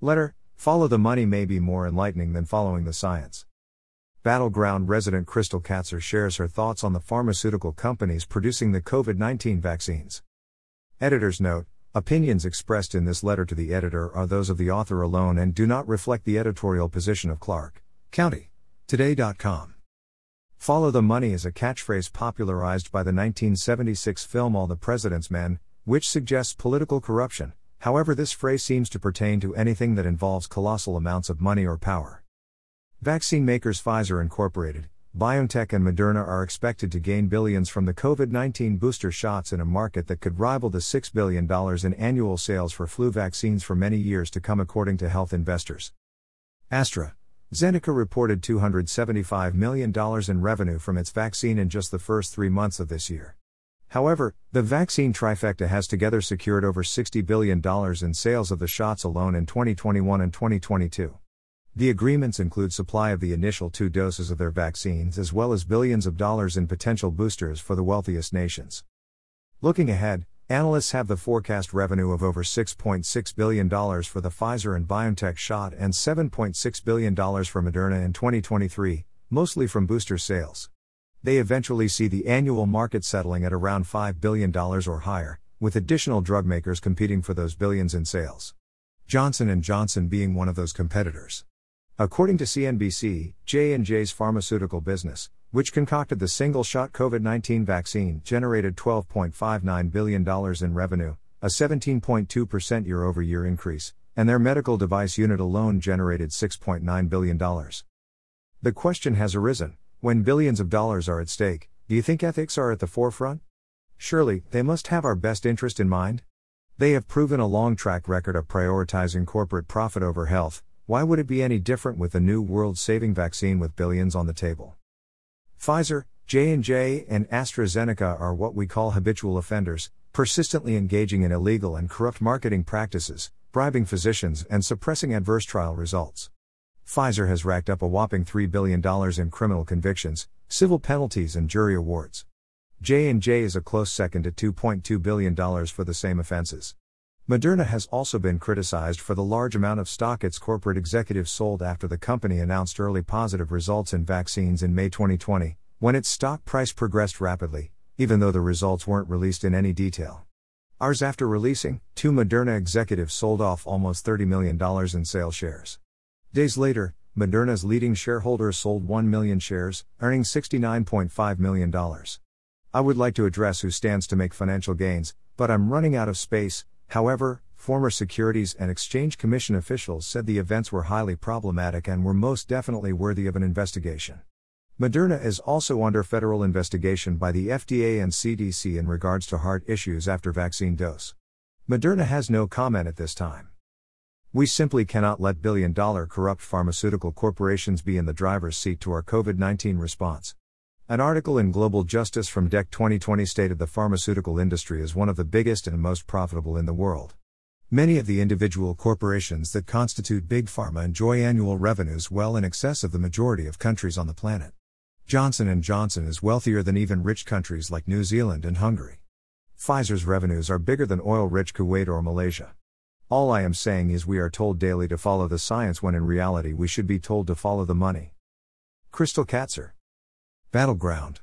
Letter Follow the money may be more enlightening than following the science. Battleground resident Crystal Katzer shares her thoughts on the pharmaceutical companies producing the COVID 19 vaccines. Editor's note Opinions expressed in this letter to the editor are those of the author alone and do not reflect the editorial position of Clark County. Today.com. Follow the money is a catchphrase popularized by the 1976 film All the President's Men, which suggests political corruption. However, this phrase seems to pertain to anything that involves colossal amounts of money or power. Vaccine makers Pfizer Incorporated, BioNTech and Moderna are expected to gain billions from the COVID 19 booster shots in a market that could rival the $6 billion in annual sales for flu vaccines for many years to come, according to health investors. Astra. Zeneca reported $275 million in revenue from its vaccine in just the first three months of this year. However, the vaccine trifecta has together secured over $60 billion in sales of the shots alone in 2021 and 2022. The agreements include supply of the initial two doses of their vaccines as well as billions of dollars in potential boosters for the wealthiest nations. Looking ahead, analysts have the forecast revenue of over $6.6 billion for the Pfizer and BioNTech shot and $7.6 billion for Moderna in 2023, mostly from booster sales. They eventually see the annual market settling at around $5 billion or higher, with additional drug makers competing for those billions in sales. Johnson & Johnson being one of those competitors. According to CNBC, J&J's pharmaceutical business, which concocted the single-shot COVID-19 vaccine, generated $12.59 billion in revenue, a 17.2% year-over-year increase, and their medical device unit alone generated $6.9 billion. The question has arisen, when billions of dollars are at stake, do you think ethics are at the forefront? Surely, they must have our best interest in mind? They have proven a long track record of prioritizing corporate profit over health, why would it be any different with a new world-saving vaccine with billions on the table? Pfizer, J&J, and AstraZeneca are what we call habitual offenders, persistently engaging in illegal and corrupt marketing practices, bribing physicians and suppressing adverse trial results. Pfizer has racked up a whopping $3 billion in criminal convictions, civil penalties and jury awards. J&J is a close second at $2.2 billion for the same offenses. Moderna has also been criticized for the large amount of stock its corporate executives sold after the company announced early positive results in vaccines in May 2020, when its stock price progressed rapidly, even though the results weren't released in any detail. Hours after releasing, two Moderna executives sold off almost $30 million in sale shares. Days later, Moderna's leading shareholders sold 1 million shares, earning $69.5 million. I would like to address who stands to make financial gains, but I'm running out of space, However, former Securities and Exchange Commission officials said the events were highly problematic and were most definitely worthy of an investigation. Moderna is also under federal investigation by the FDA and CDC in regards to heart issues after vaccine dose. Moderna has no comment at this time. We simply cannot let billion dollar corrupt pharmaceutical corporations be in the driver's seat to our COVID 19 response. An article in Global Justice from DEC 2020 stated the pharmaceutical industry is one of the biggest and most profitable in the world. Many of the individual corporations that constitute big pharma enjoy annual revenues well in excess of the majority of countries on the planet. Johnson & Johnson is wealthier than even rich countries like New Zealand and Hungary. Pfizer's revenues are bigger than oil-rich Kuwait or Malaysia. All I am saying is we are told daily to follow the science when in reality we should be told to follow the money. Crystal Katzer Battleground